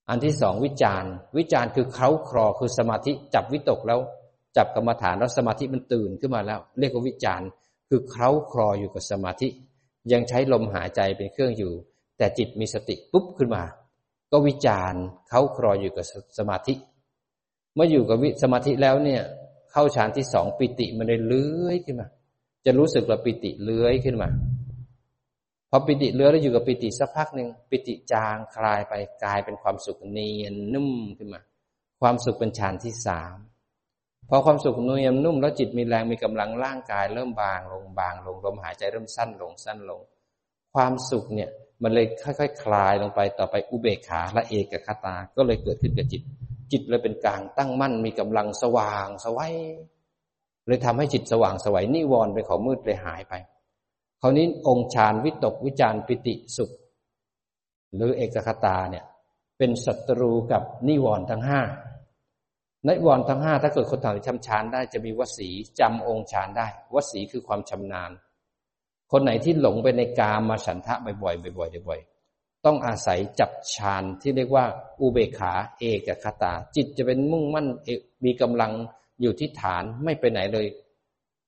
อันที่สองวิจารวิจารคือเคล้าครอคือสมาธิจับวิตกแล้ว จับกรรมฐานแล้วสมาธิมันตื่นขึ้นมาแล้ว เรียกว่าวิจาร์คือเคล้าคลออยู่กับสมาธิ ยังใช้ลมหายใจเป็นเครื่องอยู่ แต่จิตมีสติปุ๊บขึ้นมา ก็วิจารณ์เคล้าคลออยู่กับสมาธิ เมื่ออยู่กับวิสมาธิแล้วเนี่ยเข้าฌานที่สองปิติมันเลยเลื้อยขึ้นมา จะรู้สึกว่าปิติเลื้อยขึ้นมาพอปิติเลื้อยแล้วอยู่กับปิติสักพักหนึ่งปิติจางคลายไปกลายเป็นความสุขเนียนนุ่มขึ้นมา ความสุขเป็นฌานที่สาม พอความสุขนุ่ยนุ่มแล้วจิตมีแรงมีกำลังร่างกาย เริ่มบางลงบางลงลมหายใจเริ่มสั้นลงสั้นลง ความสุขเนี่ยมันเลยค่อยๆคคลายลงไปต่อไปอุเบกขาและเอกคตา ก็เลยเกิดขึ้นกับจิต จิตเลยเป็นกลางตั้งมั่นมีกำลังสว่างสวัยเลยทำให้จิตสว่างสวัยนิวรณ์เป็นของมืดเลยหายไปคราวนี้องค์ฌานวิตกวิจารปิติสุข หรือเอกคตาเนี่ยเป็นศัตรูกับนิวรณ์ทั้งห้า นวรทั้งห้าถ้าเกิดคนทำทำฌานได้จะมีวสีจำองค์ฌานได้ วสีคือความชำนาญ คนไหนที่หลงไปในกามาฉันทะบ่อยๆบ่อยๆบ่อยๆต้องอาศัยจับฌานที่เรียกว่า อุเบขาเอกคตา จิตจะเป็นมุ่งมั่นมีกำลังอยู่ที่ฐานไม่ไปไหนเลย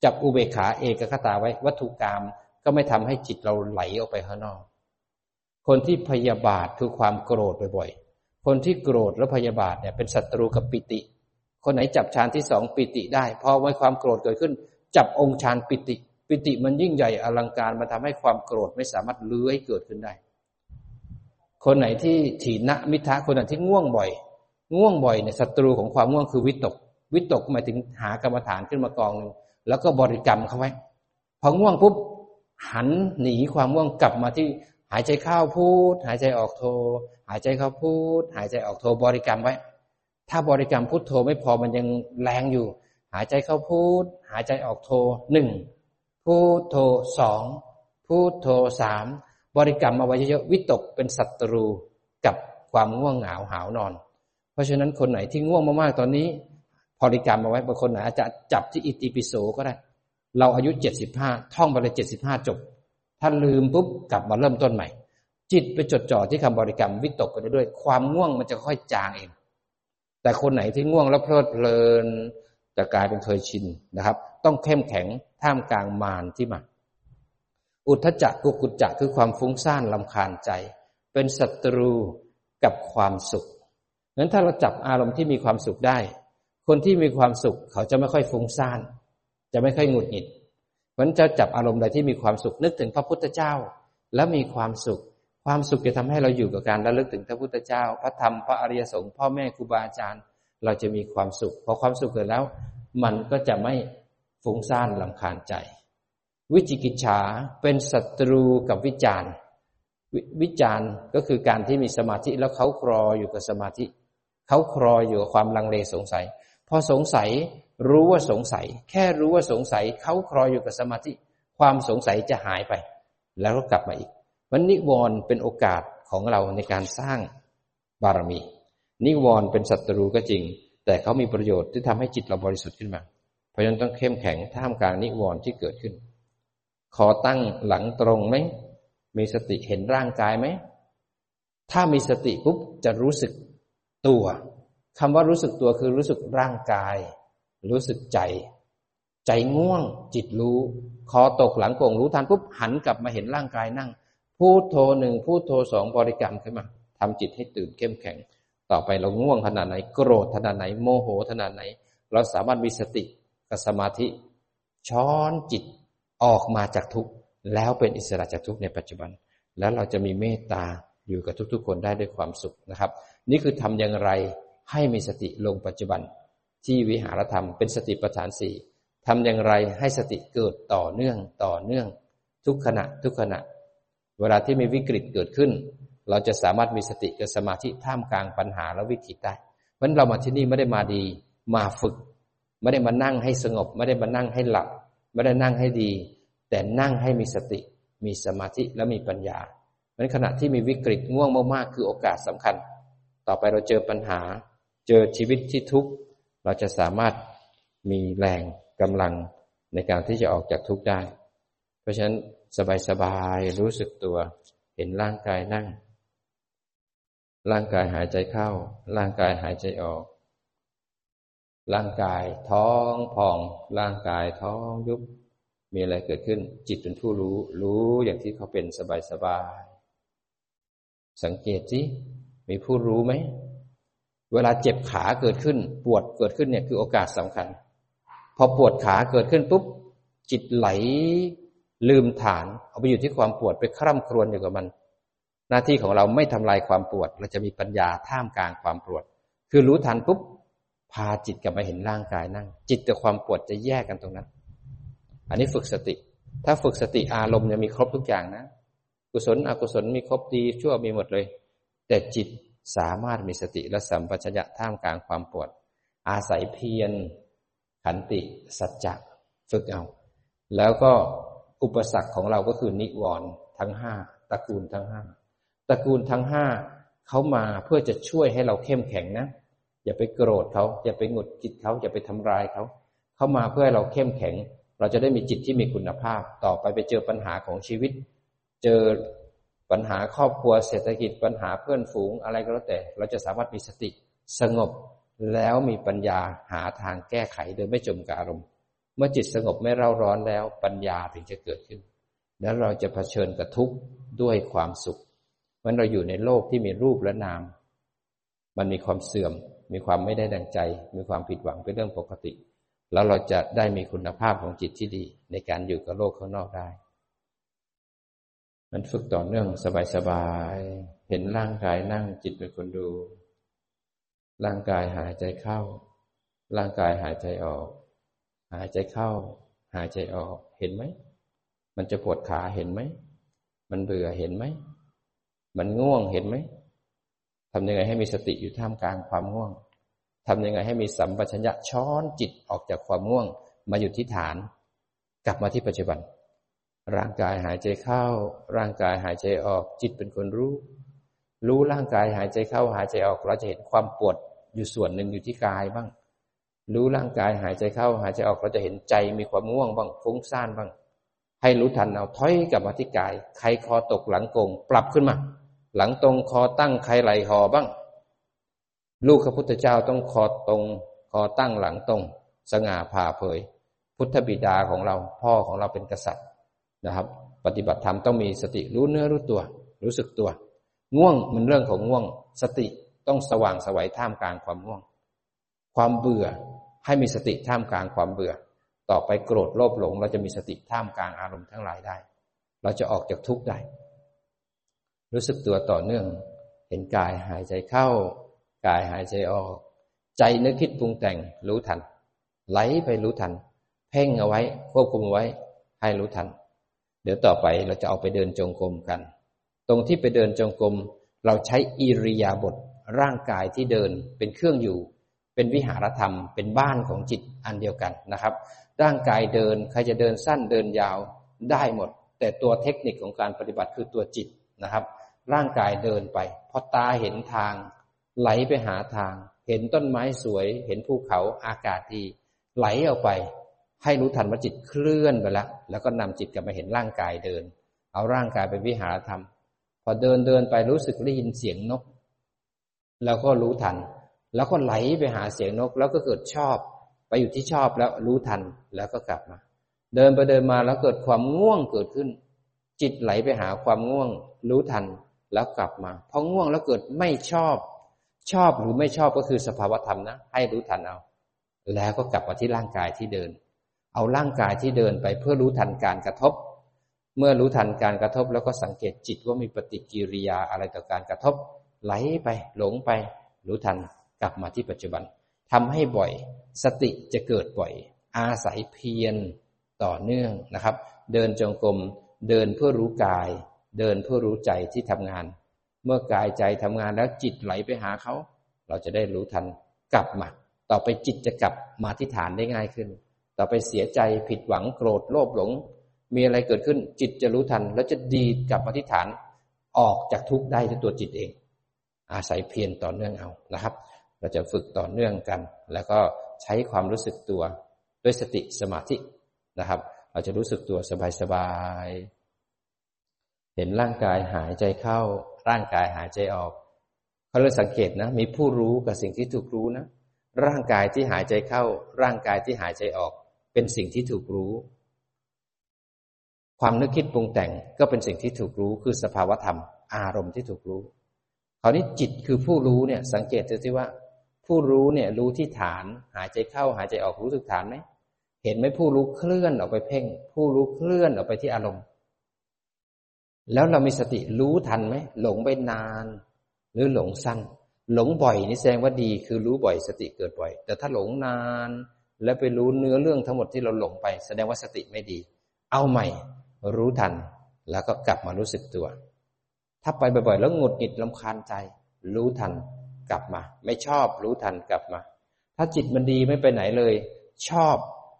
จับอุเบขาเอกคตาไว้วัตถุกรรมก็ไม่ทำให้จิตเราไหลออกไปข้างนอก คนที่พยาบาทคือความโกรธบ่อยๆคนที่โกรธและพยาบาทเนี่ยเป็นศัตรูกับปิติ คนไหนจับฌานที่สองปิติได้พอไว้ความโกรธเกิดขึ้น จับองค์ฌานปิติ ปิติมันยิ่งใหญ่อลังการมาทำให้ความโกรธไม่สามารถเลื้อยเกิดขึ้นได้ คนไหนที่ถีนะมิทะคนไหนที่ง่วงบ่อย ง่วงบ่อยเนี่ยศัตรูของความง่วงคือวิตก วิตกหมายถึงหากรรมฐานขึ้นมากองหนึ่งแล้วก็บริกรรมเข้าไว้พอง่วงปุ๊บหันหนีความง่วงกลับมาที่หายใจเข้าพูด หายใจออกโท หายใจเข้าพูด หายใจออกโทบริกรรมไว้ ถ้าบริกรรมพุทโธไม่พอมันยังแรงอยู่ หายใจเข้าพูด หายใจออกโทหนึ่งพูดโทสองพูดโทสามบริกรรมเอาไว้เยอะๆวิตกเป็นศัตรูกับความง่วงเหงาหาวนอน เพราะฉะนั้นคนไหนที่ง่วงมากๆตอนนี้บริกรรมเอาไว้บางคนอาจจะจับที่อิติปิโสก็ได้ เราอายุเจ็ดสิบห้าท่องไปเลยเจ็ดสิบห้าจบ ถ้าลืมปุ๊บกลับมาเริ่มต้นใหม่ จิตไปจดจ่อที่คำบริกรรมวิตกกันด้วยความง่วงมันจะค่อยจางเอง แต่คนไหนที่ง่วงแล้วเพลิดเพลินจะกลายเป็นเคยชินนะครับ ต้องเข้มแข็งท่ามกลางมารที่มาอุทจักกุกุจจะคือความฟุ้งซ่านลำคาญใจ เป็นศัตรูกับความสุขนั้นถ้าเราจับอารมณ์ที่มีความสุขได้ คนที่มีความสุขเขาจะไม่ค่อยฟุ้งซ่าน จะไม่ค่อยหงุดหงิดเพราะนั้นจะจับอารมณ์ใดที่มีความสุขนึกถึงพระพุทธเจ้า แล้วมีความสุข ความสุขจะทำให้เราอยู่กับการระลึกถึงพระพุทธเจ้า พระธรรมพระอริยสงฆ์พ่อแม่ครูบาอาจารย์ เราจะมีความสุขพอความสุขเกิดแล้ว มันก็จะไม่ฟุ้งซ่านลำคาญใจ วิจิกิจฉาเป็นศัตรูกับวิจารณ์วิจารณ์ก็คือการที่มีสมาธิแล้วเขาครออยู่กับสมาธิ เขาครออยู่กับความลังเลสงสัย พอสงสัยรู้ว่าสงสัย แค่รู้ว่าสงสัย เขาครออยู่กับสมาธิ ความสงสัยจะหายไป แล้วก็กลับมาอีก วันนิวรณ์เป็นโอกาสของเราในการสร้างบารมี นิวรณ์เป็นศัตรูก็จริง แต่เขามีประโยชน์ที่ทำให้จิตเราบริสุทธิ์ขึ้นมา เพราะฉะนั้นต้องเข้มแข็งท่ามกลางนิวรณ์ที่เกิดขึ้น ขอตั้งหลังตรงไหมมีสติเห็นร่างกายไหมถ้ามีสติปุ๊บจะรู้สึกตัวคำว่ารู้สึกตัวคือรู้สึกร่างกาย รู้สึกใจ ใจง่วง จิตรู้ คอตกหลังโก่งรู้ทันปุ๊บหันกลับมาเห็นร่างกายนั่ง พูดโทหนึ่งพูดโทสองบริกรรมขึ้นมาทำจิตให้ตื่นเข้มแข็ง ต่อไปเราง่วงขนาดไหนโกรธขนาดไหนโมโหขนาดไหน เราสามารถมีสติกับสมาธิช้อนจิตออกมาจากทุกข์แล้วเป็นอิสระจากทุกข์ในปัจจุบัน แล้วเราจะมีเมตตาอยู่กับทุกๆ คนได้ด้วยความสุขนะครับ นี่คือทำอย่างไรให้มีสติลงปัจจุบัน ที่วิหารธรรมเป็นสติปัฏฐานสี่ทำอย่างไรให้สติเกิดต่อเนื่องต่อเนื่อง ทุกขณะทุกขณะ เวลาที่มีวิกฤตเกิดขึ้น เราจะสามารถมีสติกับสมาธิท่ามกลางปัญหาและวิกฤตได้ เพราะเรามาที่นี่ไม่ได้มาดี มาฝึก ไม่ได้มานั่งให้สงบ ไม่ได้มานั่งให้หลับ ไม่ได้นั่งให้ดี แต่นั่งให้มีสติ มีสมาธิและมีปัญญาเพราะขณะที่มีวิกฤตง่วงมากๆคือโอกาสสำคัญ ต่อไปเราเจอปัญหา เจอชีวิตที่ทุกข์เราจะสามารถมีแรงกำลังในการที่จะออกจากทุกข์ได้ เพราะฉะนั้น สบายๆ รู้สึกตัว เห็นร่างกายนั่ง ร่างกายหายใจเข้า ร่างกายหายใจออก ร่างกายท้องพอง ร่างกายท้องยุบ มีอะไรเกิดขึ้น จิตเป็นผู้รู้ รู้อย่างที่เขาเป็นสบายๆ สังเกตสิ มีผู้รู้ไหม เวลาเจ็บขาเกิดขึ้น ปวดเกิดขึ้นเนี่ยคือโอกาสสำคัญ พอปวดขาเกิดขึ้นปุ๊บจิตไหล ลืมฐานเอาไปอยู่ที่ความปวดไปคร่ำครวญอยู่กับมัน หน้าที่ของเราไม่ทำลายความปวด เราจะมีปัญญาท่ามกลางความปวด คือรู้ทันปุ๊บพาจิตกลับมาเห็นร่างกายนั่ง จิตกับความปวดจะแยกกันตรงนั้น อันนี้ฝึกสติ ถ้าฝึกสติอารมณ์จะมีครบทุกอย่างนะ กุศลอกุศลมีครบดีชั่วมีหมดเลย แต่จิตสามารถมีสติและสัมปชัญญะท่ามกลางความปวด อาศัยเพียรขันติสัจจะฝึกเอา แล้วก็ อุปสรรคของเราก็คือนิวรณ์ทั้งห้าตระกูลทั้งห้าตระกูลทั้งห้าเขามาเพื่อจะช่วยให้เราเข้มแข็งนะ อย่าไปโกรธเขาอย่าไปหงุดจิตเขาอย่าไปทำร้ายเขาเขามาเพื่อให้เราเข้มแข็ง เราจะได้มีจิตที่มีคุณภาพ ต่อไปไปเจอปัญหาของชีวิต เจอปัญหาครอบครัวเศรษฐกิจปัญหาเพื่อนฝูงอะไรก็แล้วแต่ เราจะสามารถมีสติสงบแล้วมีปัญญาหาทางแก้ไขโดยไม่จมกับอารมณ์ เมื่อจิตสงบไม่เร่าร้อนแล้วปัญญาถึงจะเกิดขึ้น แล้วเราจะเผชิญกับทุกข์ด้วยความสุขมันเราอยู่ในโลกที่มีรูปและนาม มันมีความเสื่อม มีความไม่ได้ดังใจ มีความผิดหวังเป็นเรื่องปกติ แล้วเราจะได้มีคุณภาพของจิตที่ดี ในการอยู่กับโลกข้างนอกได้ มันฝึกต่อเนื่องสบายๆ เห็นร่างกายนั่งจิตเป็นคนดู ร่างกายหายใจเข้า ร่างกายหายใจออก หายใจเข้า หายใจออกเห็นไหม มันจะปวดขาเห็นไหม มันเบื่อเห็นไหม มันง่วงเห็นไหมทำยังไงให้มีสติอยู่ท่ามกลางความง่วงทำยังไงให้มีสัมปชัญญะช้อนจิตออกจากความง่วง มาอยู่ที่ฐาน กลับมาที่ปัจจุบัน ร่างกายหายใจเข้า ร่างกายหายใจออก จิตเป็นคนรู้ รู้ร่างกายหายใจเข้าหายใจออกเราจะเห็นความปวดอยู่ส่วนหนึ่งอยู่ที่กายบ้าง รู้ร่างกายหายใจเข้าหายใจออกเราจะเห็นใจมีความง่วงบ้างฟุ้งซ่านบ้าง ให้รู้ทันเอาถอยกลับมาที่กาย ใครคอตกหลังโกงปรับขึ้นมา หลังตรงคอตั้งใครไหลหอบ้าง ลูกพระพุทธเจ้าต้องคอตรงคอตั้งหลังตรง สง่าผ่าเผย พุทธบิดาของเราพ่อของเราเป็นกษัตริย์นะครับ ปฏิบัติธรรมต้องมีสติรู้เนื้อรู้ตัว รู้สึกตัว ง่วงมันเรื่องของง่วง สติต้องสว่างสวัยท่ามกลางความง่วง ความเบื่อให้มีสติท่ามกลางความเบื่อ ต่อไปโกรธโลภหลง เราจะมีสติท่ามกลางอารมณ์ทั้งหลายได้ เราจะออกจากทุกข์ได้ รู้สึกตัวต่อเนื่อง เห็นกายหายใจเข้า กายหายใจออก ใจนึกคิดปรุงแต่งรู้ทัน ไหลไปรู้ทัน เพ่งเอาไว้ ควบคุมไว้ ให้รู้ทัน เดี๋ยวต่อไปเราจะเอาไปเดินจงกรมกัน ตรงที่ไปเดินจงกรมเราใช้อิริยาบถร่างกายที่เดินเป็นเครื่องอยู่ เป็นวิหารธรรม เป็นบ้านของจิตอันเดียวกันนะครับ ร่างกายเดินใครจะเดินสั้นเดินยาวได้หมด แต่ตัวเทคนิคของการปฏิบัติคือตัวจิตนะครับ ร่างกายเดินไปพอตาเห็นทาง ไหลไปหาทาง เห็นต้นไม้สวย เห็นภูเขาอากาศดีไหลออกไป ให้รู้ทันว่าจิตเคลื่อนไปแล้วแล้วก็นำจิตกลับมาเห็นร่างกายเดิน เอาร่างกายเป็นวิหารธรรม พอเดินเดินไปรู้สึกได้ยินเสียงนก แล้วก็รู้ทัน แล้วก็ไหลไปหาเสียงนก แล้วก็เกิดชอบ ไปอยู่ที่ชอบแล้วรู้ทันแล้วก็กลับมา เดินไปเดินมาแล้วเกิดความง่วงเกิดขึ้น จิตไหลไปหาความง่วง รู้ทันแล้วกลับมาพอง่วงแล้วเกิดไม่ชอบ ชอบหรือไม่ชอบก็คือสภาวธรรมนะ ให้รู้ทันเอา แล้วก็กลับมาที่ร่างกายที่เดิน เอาร่างกายที่เดินไปเพื่อรู้ทันการกระทบ เมื่อรู้ทันการกระทบ แล้วก็สังเกตจิตว่ามีปฏิกิริยาอะไรต่อการกระทบ ไหลไปหลงไป รู้ทัน กลับมาที่ปัจจุบันทำให้บ่อย สติจะเกิดบ่อย อาศัยเพียรต่อเนื่องนะครับ เดินจงกรมเดินเพื่อรู้กาย เดินเพื่อรู้ใจที่ทำงาน เมื่อกายใจทำงานแล้วจิตไหลไปหาเขา เราจะได้รู้ทันกลับมา ต่อไปจิตจะกลับมาที่ฐานได้ง่ายขึ้น ต่อไปเสียใจผิดหวังโกรธโลภหลง มีอะไรเกิดขึ้นจิตจะรู้ทัน แล้วจะดีกลับมาที่ฐานออกจากทุกข์ได้ด้วยตัวจิตเอง อาศัยเพียรต่อเนื่องเอานะครับ เราจะฝึกต่อเนื่องกัน แล้วก็ใช้ความรู้สึกตัวด้วยสติสมาธินะครับ เราจะรู้สึกตัวสบายๆ เห็นร่างกายหายใจเข้า ร่างกายหายใจออกเขาเลยสังเกตนะ มีผู้รู้กับสิ่งที่ถูกรู้นะ ร่างกายที่หายใจเข้า ร่างกายที่หายใจออก เป็นสิ่งที่ถูกรู้ ความนึกคิดปรุงแต่งก็เป็นสิ่งที่ถูกรู้คือสภาวธรรม อารมณ์ที่ถูกรู้คราวนี้จิตคือผู้รู้เนี่ย สังเกตดูสิว่า ผู้รู้เนี่ยรู้ที่ฐาน หายใจเข้าหายใจออกรู้สึกฐานไหมเห็นไหมผู้รู้เคลื่อนออกไปเพ่ง ผู้รู้เคลื่อนออกไปที่อารมณ์ แล้วเรามีสติรู้ทันไหมหลงไปนาน หรือหลงสั้น หลงบ่อยนี่แสดงว่าดีคือรู้บ่อยสติเกิดบ่อย แต่ถ้าหลงนาน แล้วไปรู้เนื้อเรื่องทั้งหมดที่เราหลงไป แสดงว่าสติไม่ดี เอาใหม่ รู้ทัน แล้วก็กลับมารู้สึกตัว ถ้าไปบ่อยๆ แล้วหงุดหงิดลำคาญใจ รู้ทัน กลับมา ไม่ชอบรู้ทันกลับมา ถ้าจิตมันดีไม่ไปไหนเลย ชอบ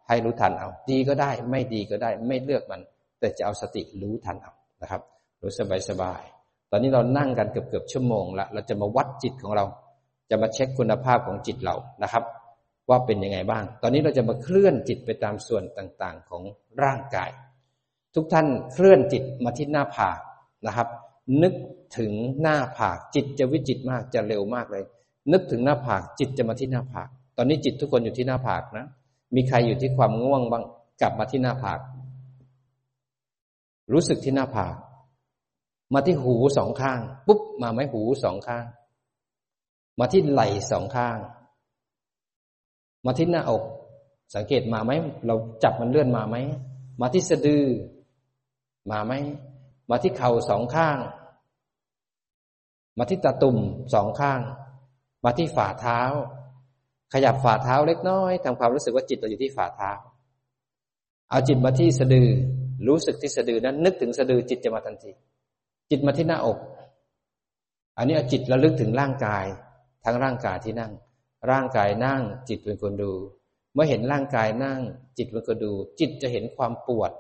ให้รู้ทันเอา ดีก็ได้ ไม่ดีก็ได้ ไม่เลือกมัน แต่จะเอาสติรู้ทันเอานะครับรู้สบายสบาย ตอนนี้เรานั่งกันเกือบเกือบชั่วโมงละเราจะมาวัดจิตของเรา จะมาเช็คคุณภาพของจิตเรานะครับ ว่าเป็นยังไงบ้าง ตอนนี้เราจะมาเคลื่อนจิตไปตามส่วนต่างๆของร่างกาย ทุกท่านเคลื่อนจิตมาที่หน้าผากนะครับ นึก ถึงหน้าผากจิตจะวิจิตมากจะเร็วมากเลย นึกถึงหน้าผากจิตจะมาที่หน้าผาก ตอนนี้จิตทุกคนอยู่ที่หน้าผากนะ มีใครอยู่ที่ความง่วงบ้างกลับมาที่หน้าผาก รู้สึกที่หน้าผาก มาที่หูสองข้าง ปุ๊บมาไหมหูสองข้าง มาที่ไหล่สองข้าง มาที่หน้าอก สังเกตมาไหมเราจับมันเลื่อนมาไหมมาที่สะดือ มาไหมมาที่เข่าสองข้าง มาที่ตะตุ่มสองข้าง มาที่ฝ่าเท้า ขยับฝ่าเท้าเล็กน้อยทำความรู้สึกว่าจิตเราอยู่ที่ฝ่าเท้า เอาจิตมาที่สะดือ รู้สึกที่สะดือนั้น นึกถึงสะดือจิตจะมาทันที จิตมาที่หน้าอก อันนี้เอาจิตระลึกถึงร่างกาย ทั้งร่างกายที่นั่ง ร่างกายนั่ง จิตเป็นคนดู เมื่อเห็นร่างกายนั่ง จิตเป็นคนดู จิตจะเห็นความปวด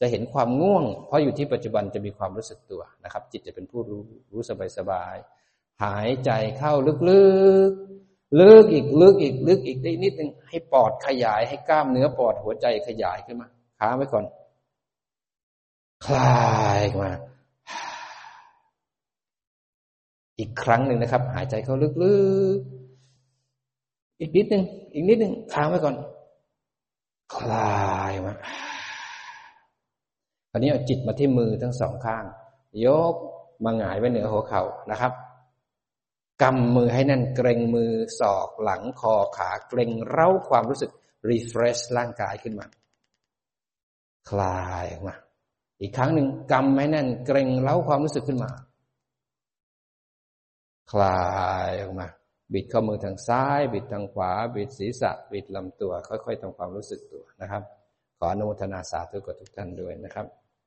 จะเห็นความง่วง เพราะอยู่ที่ปัจจุบันจะมีความรู้สึกตัวนะครับ จิตจะเป็นผู้รู้รู้สบายสบายหายใจเข้าลึกๆ ลึกอีกลึกอีกลึกอีกได้นิดนึงให้ปอดขยายให้กล้ามเนื้อปอดหัวใจขยายขึ้นมาค้าไว้ก่อน คลายมา อีกครั้งหนึ่งนะครับ หายใจเข้าลึกๆ อีกนิดนึงอีกนิดนึงค้างไว้ก่อน คลายมา อนนี้เอาจิตมาที่มือทั้งสองข้าง ยกมาหงายไว้เหนือหัวเข่านะครับกำมือให้แน่นเกรงมือศอกหลังคอขาเกรงเร้าความรู้สึก refresh ร่างกายขึ้นมา คลายออกมา อีกครั้งหนึ่งกำไม่แน่นเกรงเล้าความรู้สึกขึ้นมา คลายออกมา บิดข้อมือทางซ้าย บิดทางขวา บิดศีรษะ บิดลำตัว ค่อยๆทำความรู้สึกตัวนะครับ ขออนุโมทนาสาธุกับทุกท่านด้วยนะครับ